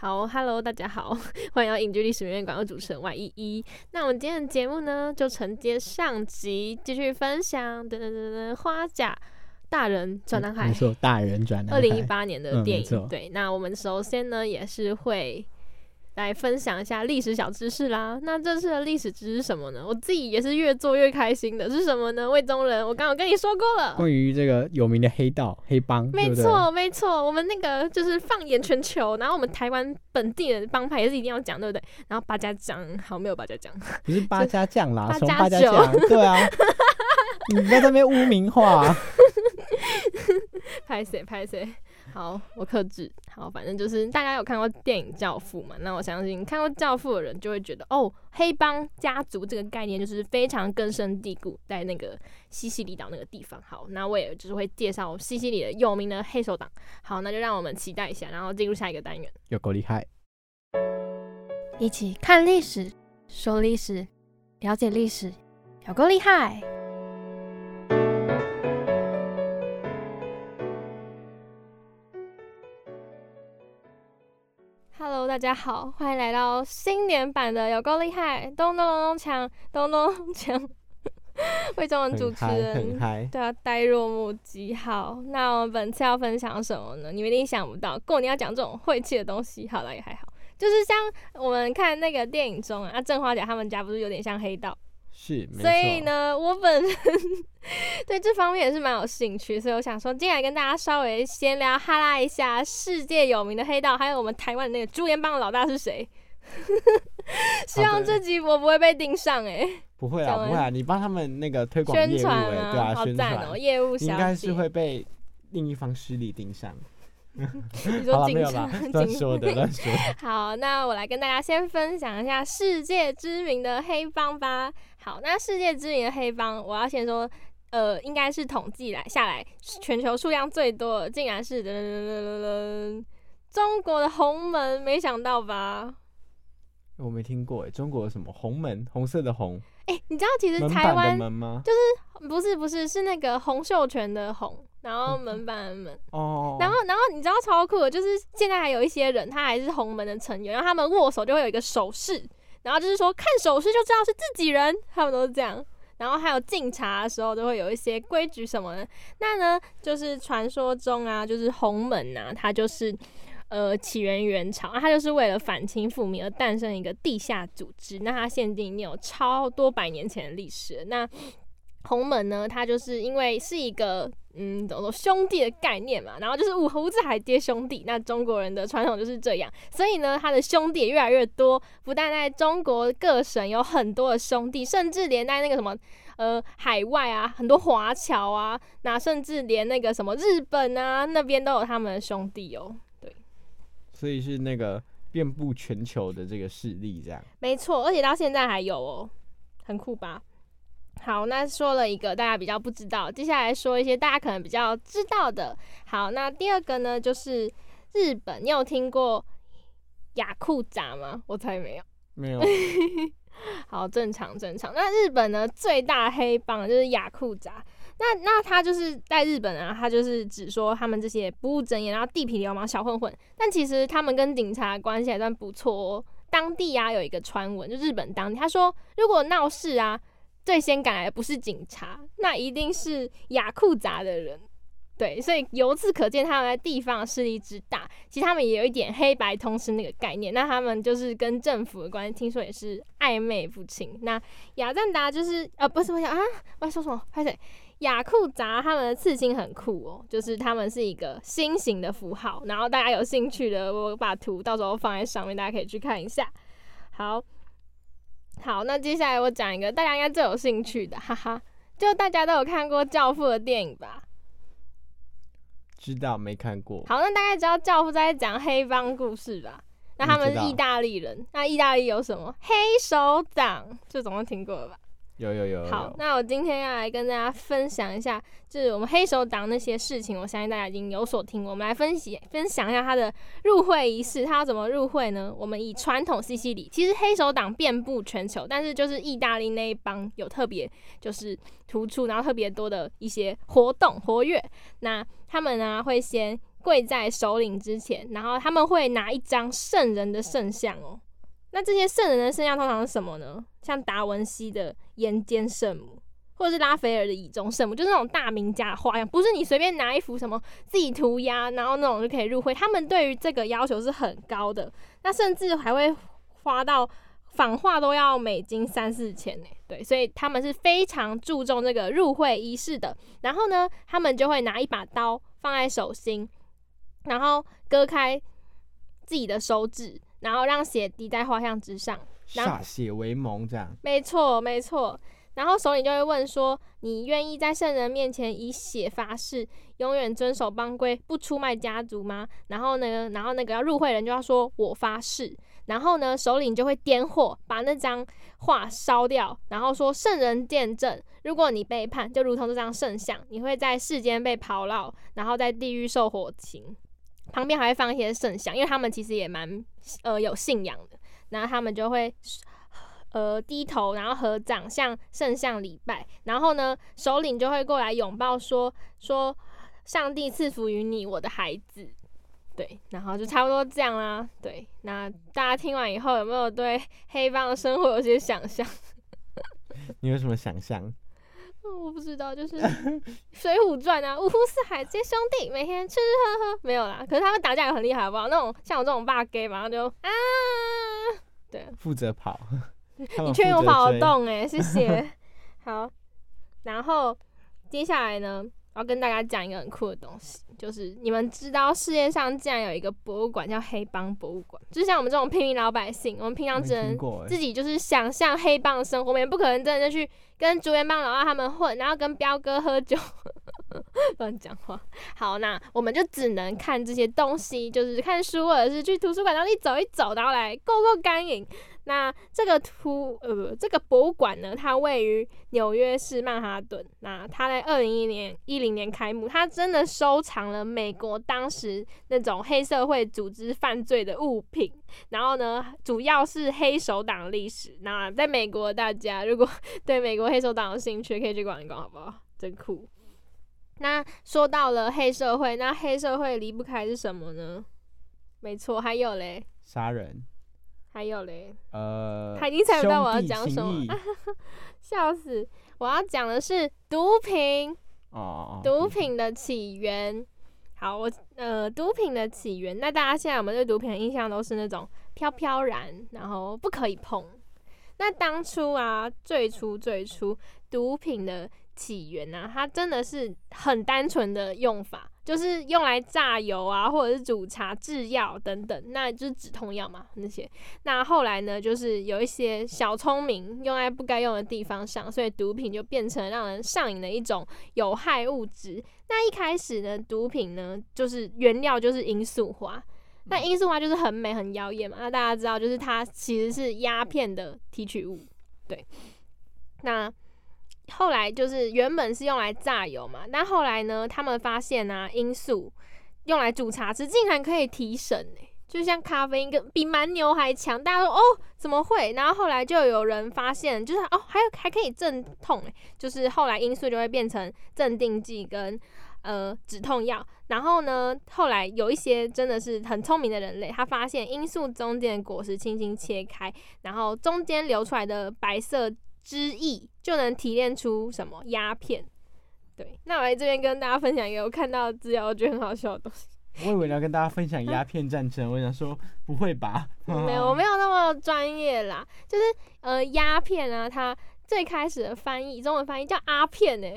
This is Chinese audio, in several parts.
好，Hello，大家好，欢迎到影剧历史面面馆的主持人 Y 一一。那我们今天的节目呢，就承接上集，继续分享等等等等花甲大人转男孩，没错，大人转男孩，二零一八年的电影。嗯对，那我们首先呢，也是会来分享一下历史小知识啦。那这次的历史知识是什么呢？我自己也是越做越开心的，是什么呢？魏宗仁，我刚刚有跟你说过了。关于这个有名的黑道黑帮，没错，没错，我们那个就是放眼全球，然后我们台湾本地的帮派也是一定要讲，对不对？然后八家将，好，没有八家将，不是八家将啦，从八家九将，对啊，你在这边污名化，拍谁拍谁。好，我克制。好，反正就是大家有看过电影《教父》嘛？那我相信看过《教父》的人就会觉得，哦，黑帮家族这个概念就是非常根深蒂固在那个西西里岛那个地方。好，那我也就是会介绍西西里的有名的黑手党。好，那就让我们期待一下，然后进入下一个单元。有够厉害。一起看历史，说历史，了解历史，有够厉害家好，欢迎来到新年版的有够厉害，咚咚咚咚锵，咚咚咚锵。魏中文主持人，对啊，呆若木鸡。好，那我们本次要分享什么呢？你们一定想不到，过年要讲这种晦气的东西，好了也还好。就是像我们看那个电影中啊，啊郑花姐他们家不是有点像黑道，是，所以。呢，我本人 对这方面也是蛮有兴趣，所以我想说，进来跟大家稍微闲聊哈拉一下世界有名的黑道，还有我们台湾的那个朱元邦的老大是谁。希望这集我不会被盯上哎、不会啊，不会啊，你帮他们那个推广业务，宣传哎，对啊，宣好赞哦、传，业务小应该是，会被另一方势力盯上。你说了，警察没有啦，乱警说的，乱说。好，那我来跟大家先分享一下世界知名的黑帮吧。好，那世界知名的黑帮，我要先说，呃，应该是统计来下来，全球数量最多的，竟然是噔噔噔噔噔中国的红门，没想到吧？我没听过诶，中国有什么红门，红色的红，哎、你知道其实台湾就是？不是不是是那个洪秀全的洪，然后门板的门，哦，然后，然后你知道超酷的，就是现在还有一些人，他还是红门的成员，然后他们握手就会有一个手势，然后就是说看手势就知道是自己人，他们都是这样。然后还有敬茶的时候都会有一些规矩什么的。那呢，就是传说中啊，就是红门呐、它就是呃起源于元朝，啊它就是为了反清复明而诞生一个地下组织。那它现今已经有超多百年前的历史。那洪门呢，它就是因为是一个嗯，怎么说兄弟的概念嘛，然后就是五湖四海皆兄弟，那中国人的传统就是这样，所以呢，他的兄弟也越来越多，不但在中国各省有很多的兄弟，甚至连在那个什么呃海外啊，很多华侨啊，那甚至连那个什么日本啊那边都有他们的兄弟哦。对所以是那个遍布全球的这个势力，这样。没错，而且到现在还有哦，很酷吧？好，那说了一个大家比较不知道，接下来说一些大家可能比较知道的。好，那第二个呢，就是日本，你有听过雅库扎吗？我猜没有。没有，好，正常正常。那日本呢，最大黑帮就是雅库扎。那那他就是在日本啊，他就是只说他们这些不务正业，然后地痞流氓、小混混。但其实他们跟警察关系还算不错哦。当地啊有一个传闻，就日本当地，他说如果闹事啊，最先赶来不是警察，那一定是雅库扎的人。对，所以由此可见他们在地方势力之大。其实他们也有一点黑白通吃那个概念。那他们就是跟政府的关系，听说也是暧昧不清。那雅赞达就是呃，不是我想啊，我要说什么？拍谁？雅库扎他们的刺青很酷哦，就是他们是一个心形的符号。然后大家有兴趣的，我把图到时候放在上面，大家可以去看一下。好，好，那接下来我讲一个大家应该最有兴趣的，哈哈，就大家都有看过《教父》的电影吧？知道没看过？好，那大概知道《教父》在讲黑帮故事吧？那他们是意大利人，那意大利有什么黑手党？这总共听过了吧？有有有。好，那我今天要来跟大家分享一下，就是我们黑手党那些事情。我相信大家已经有所听，我们来分析分享一下他的入会仪式，他要怎么入会呢？我们以传统西西里，其实黑手党遍布全球，但是就是意大利那一帮有特别就是突出，然后特别多的一些活动活跃。那他们呢会先跪在首领之前，然后他们会拿一张圣人的圣像哦。那这些圣人的圣像通常是什么呢？像达文西的岩间圣母，或者是拉斐尔的倚中圣母，就是那种大名家的画样，不是你随便拿一幅什么自己涂鸦，然后那种就可以入会。他们对于这个要求是很高的，那甚至还会花到仿画都要美金三四千呢。对，所以他们是非常注重这个入会仪式的。然后呢，他们就会拿一把刀放在手心，然后割开自己的手指。然后让血滴在画像之上，歃血为盟，这样。没错，没错。然后首领就会问说：“你愿意在圣人面前以血发誓，永远遵守帮规，不出卖家族吗？”然后呢，然后那个要入会人就要说：“我发誓。”然后呢，首领就会点火把那张画烧掉，然后说：“圣人见证，如果你背叛，就如同这张圣像，你会在世间被抛烙，然后在地狱受火刑。”旁边还会放一些圣像，因为他们其实也蛮呃有信仰的，然后他们就会呃低头，然后合掌向圣像礼拜，然后呢首领就会过来拥抱，说说上帝赐福于你，我的孩子，对，然后就差不多这样啦，对，那大家听完以后有没有对黑帮的生活有些想象？你有什么想象？我不知道，就是 《水浒传》啊，五湖四海皆兄弟，每天吃吃喝喝，没有啦。可是他们打架也很厉害，好不好？那种像我这种霸 gay 嘛，就啊，对，负责跑。你确定我跑得动？哎，谢谢。好，然后接下来呢？我要跟大家讲一个很酷的东西，就是你们知道世界上竟然有一个博物馆叫黑帮博物馆，就像我们这种平民老百姓，我们平常只能自己就是想象黑帮的生活，我们也不可能真的就去跟竹联帮老大他们混，然后跟彪哥喝酒，乱讲话。好，那我们就只能看这些东西，就是看书或者是去图书馆那里走一走，然后来够够干瘾。那这个图呃，这个博物馆呢，它位于纽约市曼哈顿。那它在二零一年一零年开幕，它真的收藏了美国当时那种黑社会组织犯罪的物品。然后呢，主要是黑手党历史。那在美国，大家如果 对美国黑手党有兴趣，可以去逛一逛，好不好？真酷。那说到了黑社会，那黑社会离不开是什么呢？没错，还有嘞，杀人。还有嘞，呃，他已经猜不到我要讲什么，笑死！我要讲的是毒品哦，毒品的起源。好，我呃，毒品的起源，那大家现在我们对毒品的印象都是那种飘飘然，然后不可以碰。那当初啊，最初最初毒品的起源呢，它真的是很单纯的用法。就是用来榨油啊，或者是煮茶、制药等等，那就是止痛药嘛那些。那后来呢，就是有一些小聪明用在不该用的地方上，所以毒品就变成让人上瘾的一种有害物质。那一开始呢，毒品呢就是原料就是罂粟花，那罂粟花就是很美很妖艳嘛。那大家知道，就是它其实是鸦片的提取物，对。那后来就是原本是用来榨油嘛，但后来呢，他们发现呢，罂粟用来煮茶吃竟然可以提神就像咖啡因跟比蛮牛还强。大家说哦，怎么会？然后后来就有人发现，就是哦，还有还可以镇痛就是后来罂粟就会变成镇定剂跟呃止痛药。然后呢，后来有一些真的是很聪明的人类，他发现罂粟中间果实轻轻切开，然后中间流出来的白色。汁液就能提炼出什么鸦片对，那我来这边跟大家分享一个我看到资料，我觉得很好笑的东西。我以为你要跟大家分享鸦片战争，我想说不会吧？没有，我没有那么专业啦。就是呃，鸦片啊，它最开始的翻译，中文翻译叫阿片呢、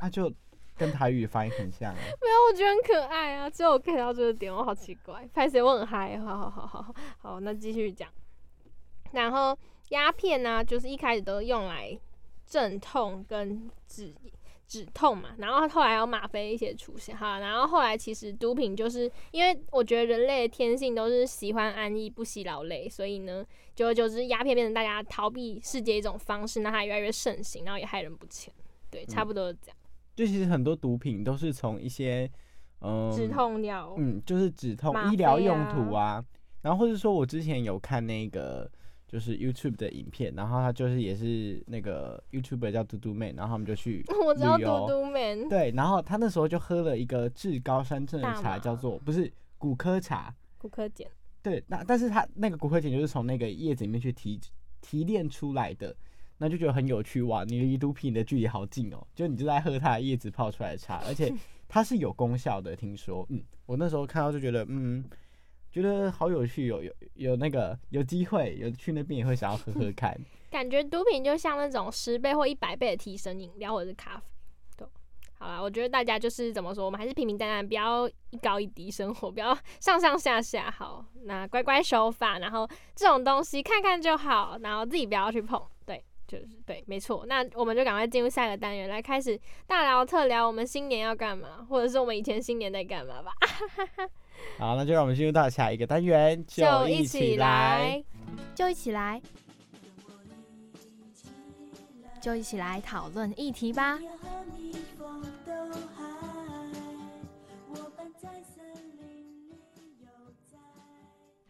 那就跟台语发音很像啊。没有，我觉得很可爱啊。只有我看到这个点，我好奇怪。拍谁我很嗨，好好好好好好，那继续讲。然后鸦片呢、就是一开始都用来镇痛跟止止痛嘛，然后后来有吗啡一些出现哈，然后后来其实毒品就是因为我觉得人类的天性都是喜欢安逸不喜劳累，所以呢，久而久之鸦片变成大家逃避世界一种方式，那它越来越盛行，然后也害人不浅。对，差不多是这样。就其实很多毒品都是从一些嗯止痛药，嗯，就是止痛吗医疗用途啊。然后或者说我之前有看那个就是 YouTube 的影片，然后他就是也是那个 YouTuber 叫嘟嘟妹，然后他们就去 我知道旅游嘟嘟 man 对，然后他那时候就喝了一个治高山症的茶，叫做不是骨科茶。骨科碱。对，那但是他那个骨科碱就是从那个叶子里面去提提炼出来的，那就觉得很有趣哇！你离毒品的距离好近哦，就你就在喝它的叶子泡出来的茶，而且 它是有功效的，听说。嗯，我那时候看到就觉得，嗯，觉得好有趣，有有有那个有机会有去那边也会想要喝喝看。感觉毒品就像那种十倍或一百倍的提神饮料或者是咖啡。对，好啦，我觉得大家就是怎么说，我们还是平平淡淡，不要一高一低生活，不要上上下下。好，那乖乖守法，然后这种东西看看就好，然后自己不要去碰。对，就是对，没错。那我们就赶快进入下一个单元，来开始大聊特聊我们新年要干嘛，或者是我们以前新年在干嘛吧。哈哈哈好，那就让我们进入到下一个单元，就一起来。，就一起来，就一起来讨论议题吧。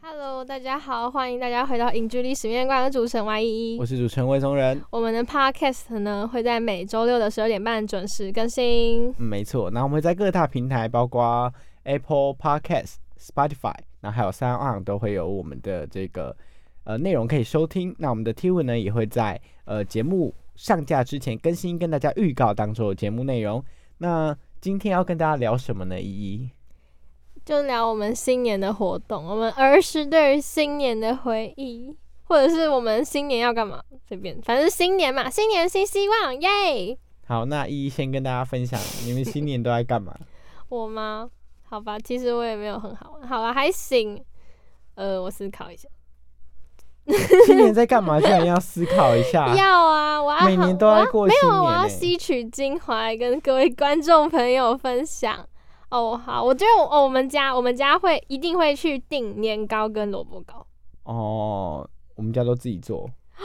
Hello，大家好，欢迎大家回到《影剧历史面馆》的主持人 Y 一我。是主持人魏松仁。我们的 Podcast 呢会在每周六的十二点半准时更新。嗯，没错。那我们会在各大平台，包括 Apple Podcast、Spotify，然后还有三 on 都会有我们的这个呃内容可以收听。那我们的 T 文呢也会在呃节目上架之前更新，跟大家预告当中的节目内容。那今天要跟大家聊什么呢？依依，就聊我们新年的活动，我们儿时对于新年的回忆，或者是我们新年要干嘛，随便，反正新年嘛，新年新希望，耶！好，那依依先跟大家分享你们新年都在干嘛？我吗？好吧，其实我也没有很好玩，好吧，还行。呃，我思考一下。今年在干嘛？居然要思考一下。要啊，我要每年都我要在过没有，我要吸取精华来跟各位观众朋友分享。哦，好，我觉得我、哦、我们家我们家会一定会去订年糕跟萝卜糕。哦，我们家都自己做。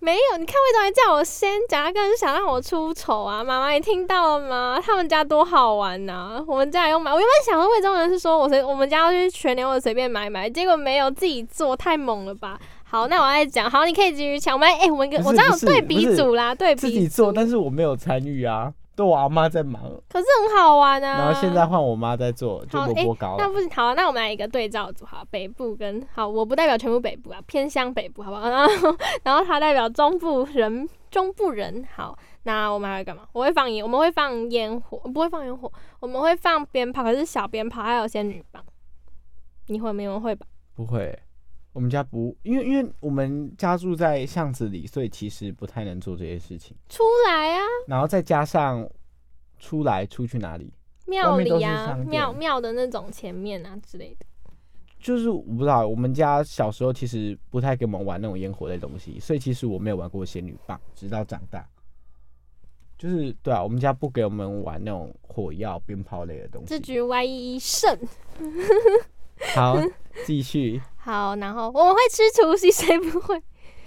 没有，你看魏总还叫我先讲，他根本是想让我出丑啊！妈妈，你听到了吗？他们家多好玩呐、我们家也有买。我原本想说魏忠仁是说我随我们家要去全年我随便买买，结果没有自己做，太猛了吧！好，那我再讲。好，你可以继续抢。我们哎、我们跟我知道不是不是有对比组啦，对比自己做，组但是我没有参与啊，都我阿妈在忙，可是很好玩啊。然后现在换我妈在做，就好萝卜糕了。那不行，好，那我们来一个对照组，好，北部跟好，我不代表全部北部啊，偏向北部，好不好？然后，然后他代表中部人，中部人，好，那我们还会干嘛？我会放烟，我们会放烟火，不会放烟火，我们会放鞭炮，可是小鞭炮，还有仙女棒，你会没有会吧？不会，我们家不，因为因为我们家住在巷子里，所以其实不太能做这些事情。出来啊，然后再加上出来出去哪里，庙里啊，庙庙的那种前面啊之类的。就是我不知道，我们家小时候其实不太给我们玩那种烟火类东西，所以其实我没有玩过仙女棒，直到长大。就是对啊，我们家不给我们玩那种火药、鞭炮类的东西。这局 Y 一胜。好，继续。好，然后我们会吃除夕，谁不会？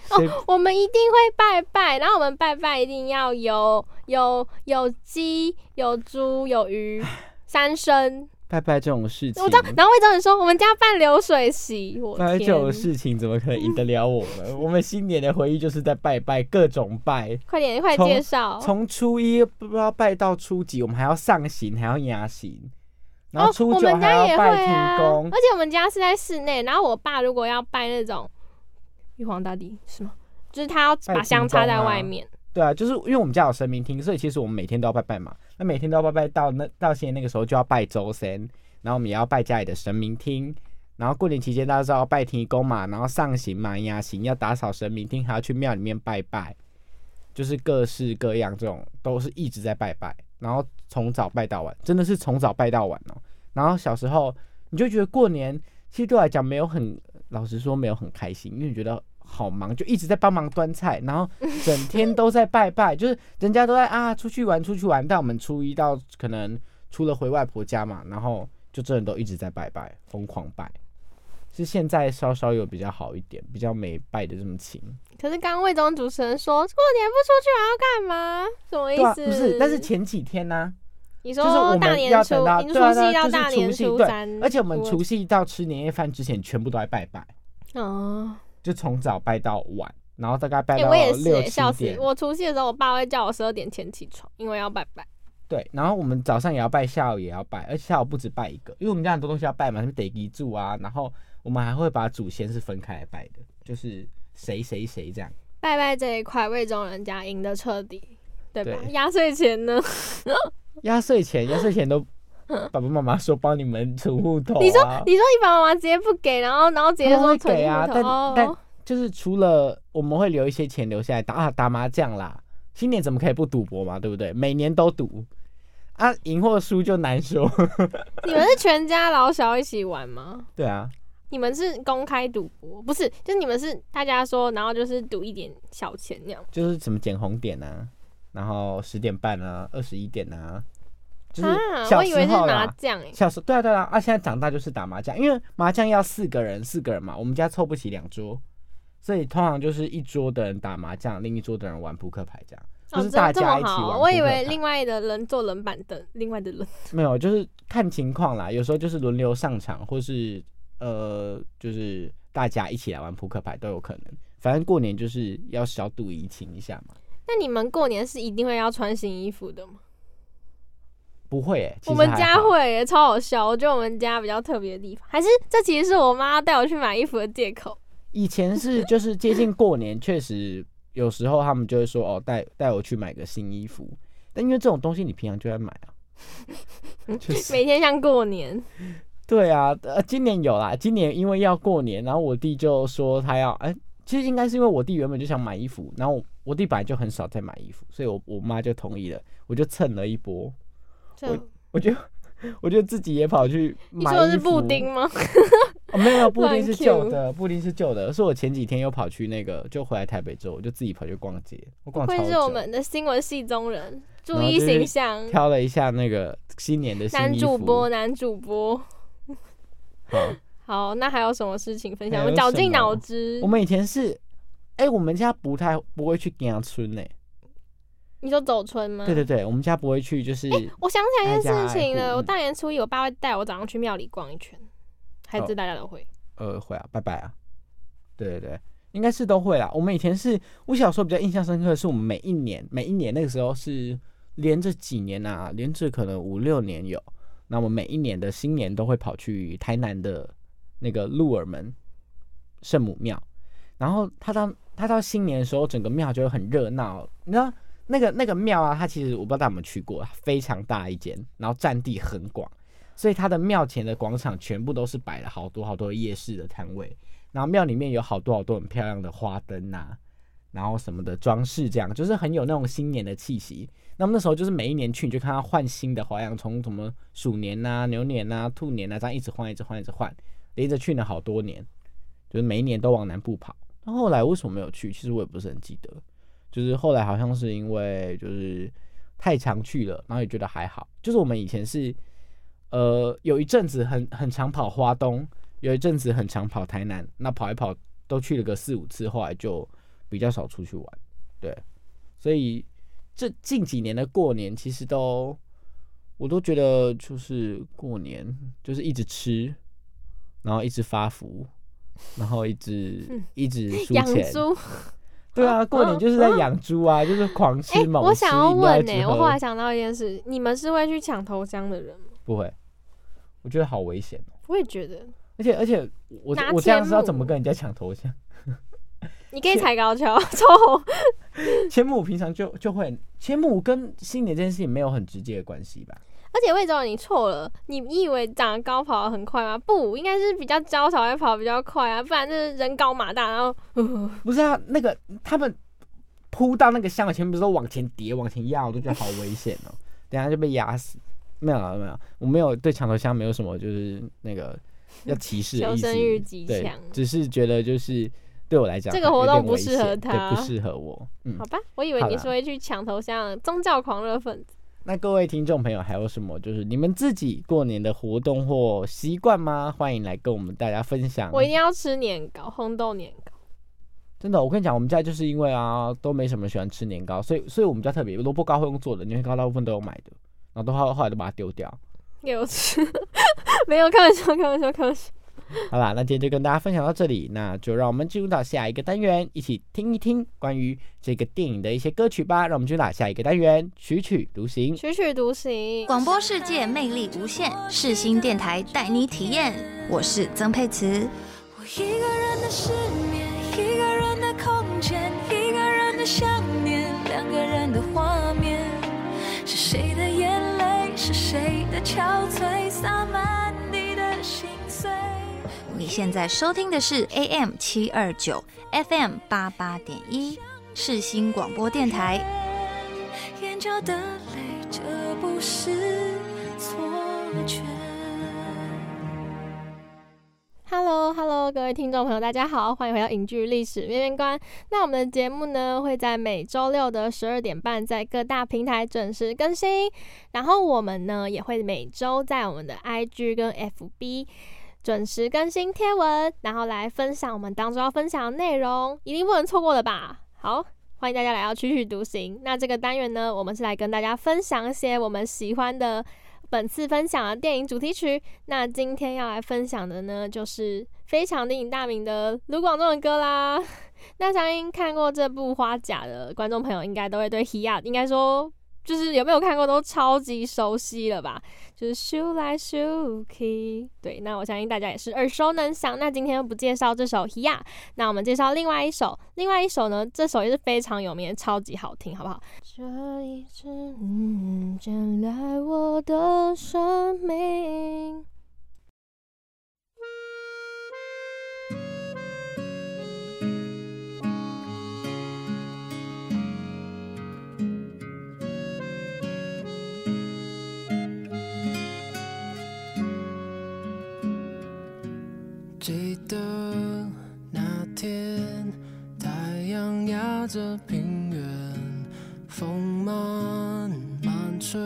哦我们一定会拜拜，然后我们拜拜一定要有有有鸡、有猪、有鱼，三牲。拜拜这种事情我知，道，然后魏总人说我们家办流水席，我拜拜这种事情怎么可能赢得了我们？我们新年的回忆就是在拜拜，各种拜，快点快介绍。从初一不知道拜到初几，我们还要上刑，还要压刑，然后哦，我初九还们家也会要拜啊，天公而。且我们家是在室内，然后我爸如果要拜那种玉皇大帝是吗？就是他要把香插在外面，对啊，就是因为我们家有神明厅，所以其实我们每天都要拜拜嘛。那每天都要拜拜到那到现在那个时候就要拜周三，然后我们也要拜家里的神明厅。然后过年期间大家知道拜天公嘛，然后上行嘛压行，要打扫神明厅，还要去庙里面拜拜，就是各式各样这种都是一直在拜拜，然后从早拜到晚，真的是从早拜到晚哦。然后小时候你就觉得过年其实对我来讲没有很，老实说没有很开心，因为你觉得好忙，就一直在帮忙端菜，然后整天都在拜拜，就是人家都在啊出去玩出去玩，但我们初一到可能除了回外婆家嘛，然后就真的都一直在拜拜，疯狂拜。是现在稍稍有比较好一点，比较没拜的这么勤。可是刚刚魏忠主持人说过年不出去还要干嘛？什么意思？不是，但是前几天呢、你就是我说大们要年初等到，除夕到大年初三，而且我们除除夕到吃年夜饭之前，全部都在拜拜，哦，就从早拜到晚，然后大概拜哎、到我也是、六欸，笑死！七点。我除夕的时候，我爸会叫我十二点前起床，因为要拜拜。对，然后我们早上也要拜，下午也要拜，而且下午不止拜一个，因为我们家很多东西要拜嘛，什么得基柱啊，然后我们还会把祖先是分开来拜的，就是谁谁谁这样。拜拜这一块，魏中人家赢得彻底，对吧？对压岁钱呢？压岁钱，压岁钱都爸爸妈妈说帮你们存户头、啊。你说，你说你爸爸妈妈直接不给，然后然后直接说存给啊但户头哦但就是除了我们会留一些钱留下来打啊打麻将啦，新年怎么可以不赌博嘛，对不对？每年都赌啊，赢或输就难说。你们是全家老小一起玩吗？对啊，你们是公开赌博，不是？就是你们是大家说，然后就是赌一点小钱那样。就是什么捡红点啊，然后十点半啊，二十一点啊，就是我以为是时候啦。麻将诶、小时候对啊对啊，啊现在长大就是打麻将，因为麻将要四个人，四个人嘛，我们家凑不起两桌，所以通常就是一桌的人打麻将，另一桌的人玩扑克牌这样，就哦，是大家一起玩我以为另外的人坐冷板凳，另外的人没有，就是看情况啦，有时候就是轮流上场，或是呃，就是大家一起来玩扑克牌都有可能。反正过年就是要小赌怡情一下嘛。那你们过年是一定会要穿新衣服的吗？不会我们家会耶，超好笑。我觉得我们家比较特别的地方，还是这其实是我妈带我去买衣服的借口。以前是就是接近过年，确实有时候他们就会说哦，带带我去买个新衣服。但因为这种东西你平常就在买啊，就是每天像过年，对啊，呃，今年有啦，今年因为要过年，然后我弟就说他要，哎、其实应该是因为我弟原本就想买衣服，然后我我弟本来就很少在买衣服，所以我我妈就同意了，我就蹭了一波，我我就我就自己也跑去你买衣服说的是布丁吗？哦，没有，布丁是旧的，布丁是旧的，是我前几天又跑去那个，就回来台北之后，我就自己跑去逛街，我逛超会是我久，们的新闻系中人，注意形象。挑了一下那个新年的新男衣服主播，，男主播。好。好，那还有什么事情分享？我绞尽脑汁我。们以前是，哎、我们家不太不会去家村呢、你说走村吗？对对对，我们家不会去，就是、我想起来一件事情了，我大年初一，我爸会带我早上去庙里逛一圈，还哦是大家都会。呃会啊，拜拜啊，对对对，应该是都会啦。我们以前是我小时候比较印象深刻的是，我们每一年每一年那个时候是连着几年啊，连着可能五六年有，那我每一年的新年都会跑去台南的那个鹿耳门圣母庙，然后他到他到新年的时候，整个庙就很热闹，你知道。那个那个庙啊，它其实我不知道大家有没有去过，非常大一间，然后占地很广，所以它的庙前的广场全部都是摆了好多好多夜市的摊位，然后庙里面有好多好多很漂亮的花灯呐、然后什么的装饰，这样就是很有那种新年的气息。那么那时候就是每一年去，你就看它换新的花样，从什么鼠年呐、牛年呐、兔年呐、这样一直换，一直换，一直换，连着去了好多年，就是每一年都往南部跑。那后来为什么没有去？其实我也不是很记得，就是后来好像是因为就是太常去了，然后也觉得还好。就是我们以前是呃有一阵子很很常跑花东，有一阵子很常跑台南，那跑一跑都去了个四五次，后来就比较少出去玩。对，所以这近几年的过年其实都我都觉得就是过年就是一直吃，然后一直发福。然后一直嗯一直 输养钱，猪。对啊，过年就是在养猪啊，就是狂哎、吃猛吃。我想要问呢、我后来想到一件事，你们是会去抢头香的人吗？不会，我觉得好危险哦。我也觉得，而且而且我我这样是要怎么跟人家抢头像？你可以踩高跷，超红。千木平常就就会，千木跟新年这件事情没有很直接的关系吧？而且魏总，你错了，你你以为长得高跑得很快吗？不，应该是比较娇小会跑比较快啊，不然就是人高马大，然后不是啊，那个他们扑到那个箱的前面，不是都往前叠、往前压，我都觉得好危险哦，等下就被压死。没有啊，没有，我没有对墙头箱没有什么就是那个要歧视的意思，求生欲极对强，只是觉得就是对我来讲，这个活动不适合他，不适合我。嗯好，吧，我以为你是会去抢头像宗教狂热分子。那各位听众朋友还有什么就是你们自己过年的活动或习惯吗？欢迎来跟我们大家分享。我一定要吃年糕，红豆年糕。真的，我跟你讲，我们家就是因为啊都没什么喜欢吃年糕，所以所以我们家特别萝卜糕会用做的，年糕大部分都有买的，然后都后后来都把它丢掉。给我吃，没有开玩笑，开玩笑，开玩笑。好啦，那今天就跟大家分享到这里，那就让我们进入到下一个单元，一起听一听关于这个电影的一些歌曲吧。让我们进入到下一个单元，曲曲独行。曲曲独行，广播世界魅力无限，世新电台带你体验。我是曾沛慈。我一个人的失眠，一个人的空间，一个人的想念，两个人的画面。是谁的眼泪，是谁的憔悴，现在收听的是 AM 七二九 FM 八八点一世新广播电台。眼角的泪，这不是错觉。Hello Hello，各位听众朋友，大家好，欢迎回到影剧历史面面观。那我们的节目呢，会在每周六的十二点半在各大平台准时更新。然后我们呢，也会每周在我们的 IG 跟 FB 准时更新贴文，然后来分享我们当中要分享的内容，一定不能错过的吧？好。欢迎大家来到曲曲独行。那这个单元呢，我们是来跟大家分享一些我们喜欢的本次分享的电影主题曲。那今天要来分享的呢，就是非常鼎鼎大名的卢广仲的歌啦。那相信看过这部《花甲》的观众朋友，应该都会对 Hia 应该说就是有没有看过都超级熟悉了吧？就是咻来咻去，对，那我相信大家也是耳熟能详。那今天不介绍这首 Hia，那我们介绍另外一首，另外一首呢，这首也是非常有名，超级好听，好不好？这一次，嗯将来我的生命。记得那天，太阳压着平原，风慢慢吹，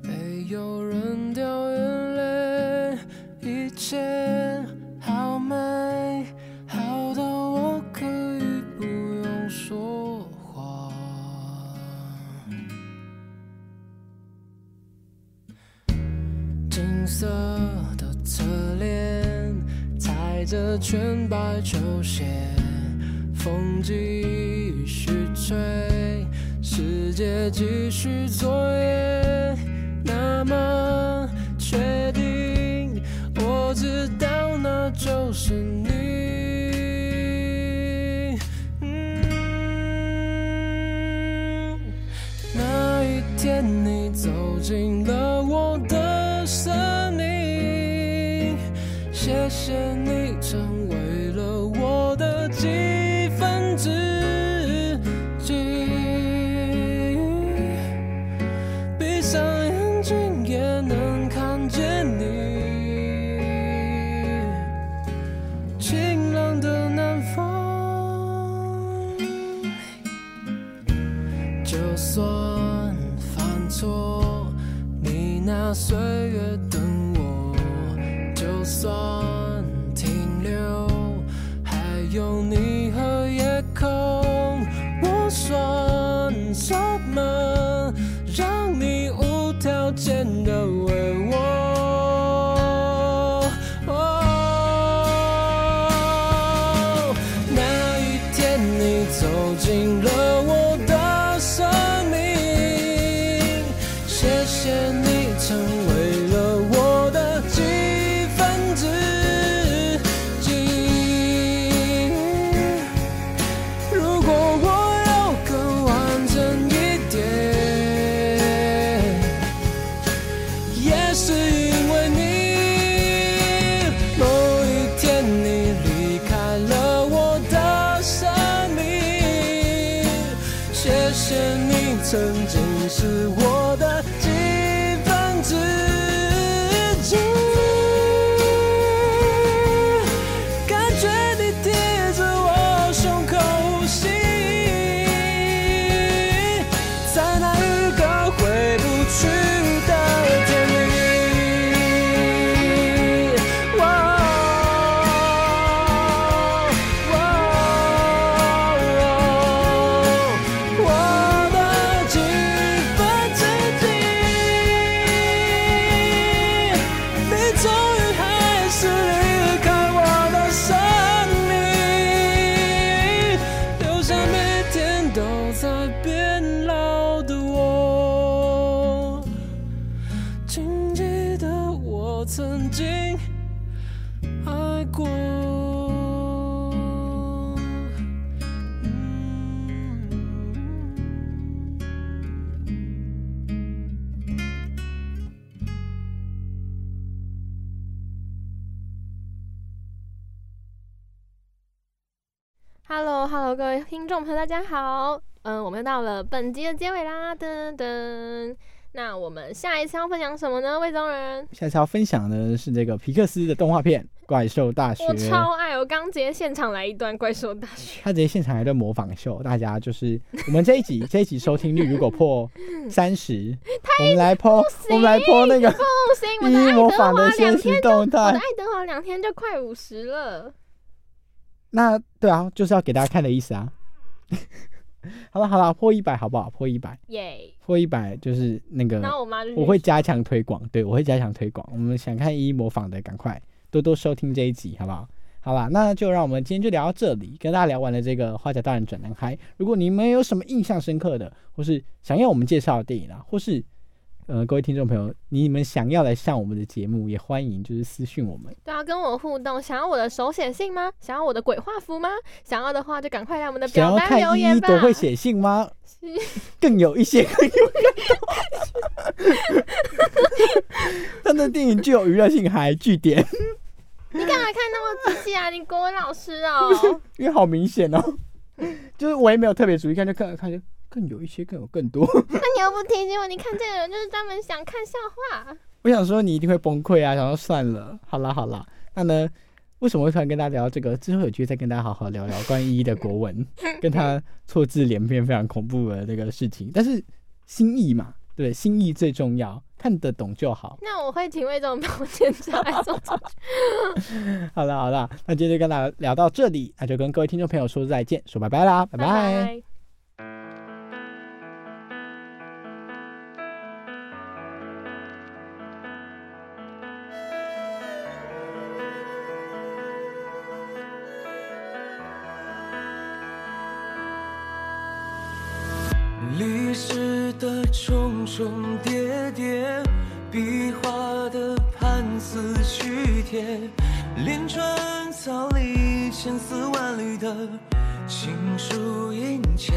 没有人掉眼泪，一切好美，好到我可以不用说话。金色的侧脸，着全白球鞋，风继续吹，世界继续作业。那么确定，我知道那就是你。那一天，你走进了错，你拿岁月等我；就算停留，还有你的几分之 Hello Hello，各位听众朋友，大家好。嗯，我们又到了本集的结尾啦，噔噔。那我们下一次要分享什么呢？魏宗仁，下一次要分享的是这个皮克斯的动画片《怪兽大学我》，超爱，我刚直接现场来一段怪兽大学。他直接现场来一段模仿秀，大家就是我们这一集这一集收听率如果破三十，我们来 po 我们来 po 那个不行，我的一一爱德华模仿的现实两天就，我动态的爱。德华两天就快五十了。那对啊，就是要给大家看的意思啊。好了好了，破一百好不好？破一百，耶！破一百就是那个然后我妈我会加强推广，对我会加强推广。我们想看一一模仿的，赶快多多收听这一集，好不好？好啦，那就让我们今天就聊到这里，跟大家聊完了这个《花甲大人转男孩》。如果你们有什么印象深刻的，或是想要我们介绍的电影啊，或是呃各位听众朋友，你们想要来上我们的节目，也欢迎就是私讯我们。对啊，跟我互动。想要我的手写信吗？想要我的鬼画符吗？想要的话就赶快来我们的表单留言吧。依多会写信吗？更有一些更有 他的电影具有娱乐性，还据点，你干嘛看那么仔细啊？你国文老师哦。因为好明显哦。就是我也没有特别注意看，就看看就更有一些，更有更多。那你又不提醒我，你看这个人就是专门想看笑话。我想说你一定会崩溃啊，想说算了，好啦好啦，那呢，为什么会突然跟大家聊这个？之后有机会再跟大家好好聊聊关于依依的国文，跟他错字连篇非常恐怖的那个事情。但是心意嘛，对，心意最重要，看得懂就好。那我会请魏总帮我检查来做。好了好了，那今天就跟大家聊到这里，那就跟各位听众朋友说再见，说拜拜啦，拜拜拜。重叠叠，笔画的盘丝曲帖，连川草里千丝万缕的情书殷切。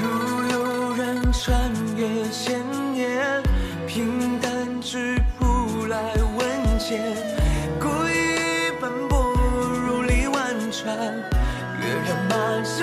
如有人穿越千年，平淡质朴来问笺，故意奔波如历万川，阅人满世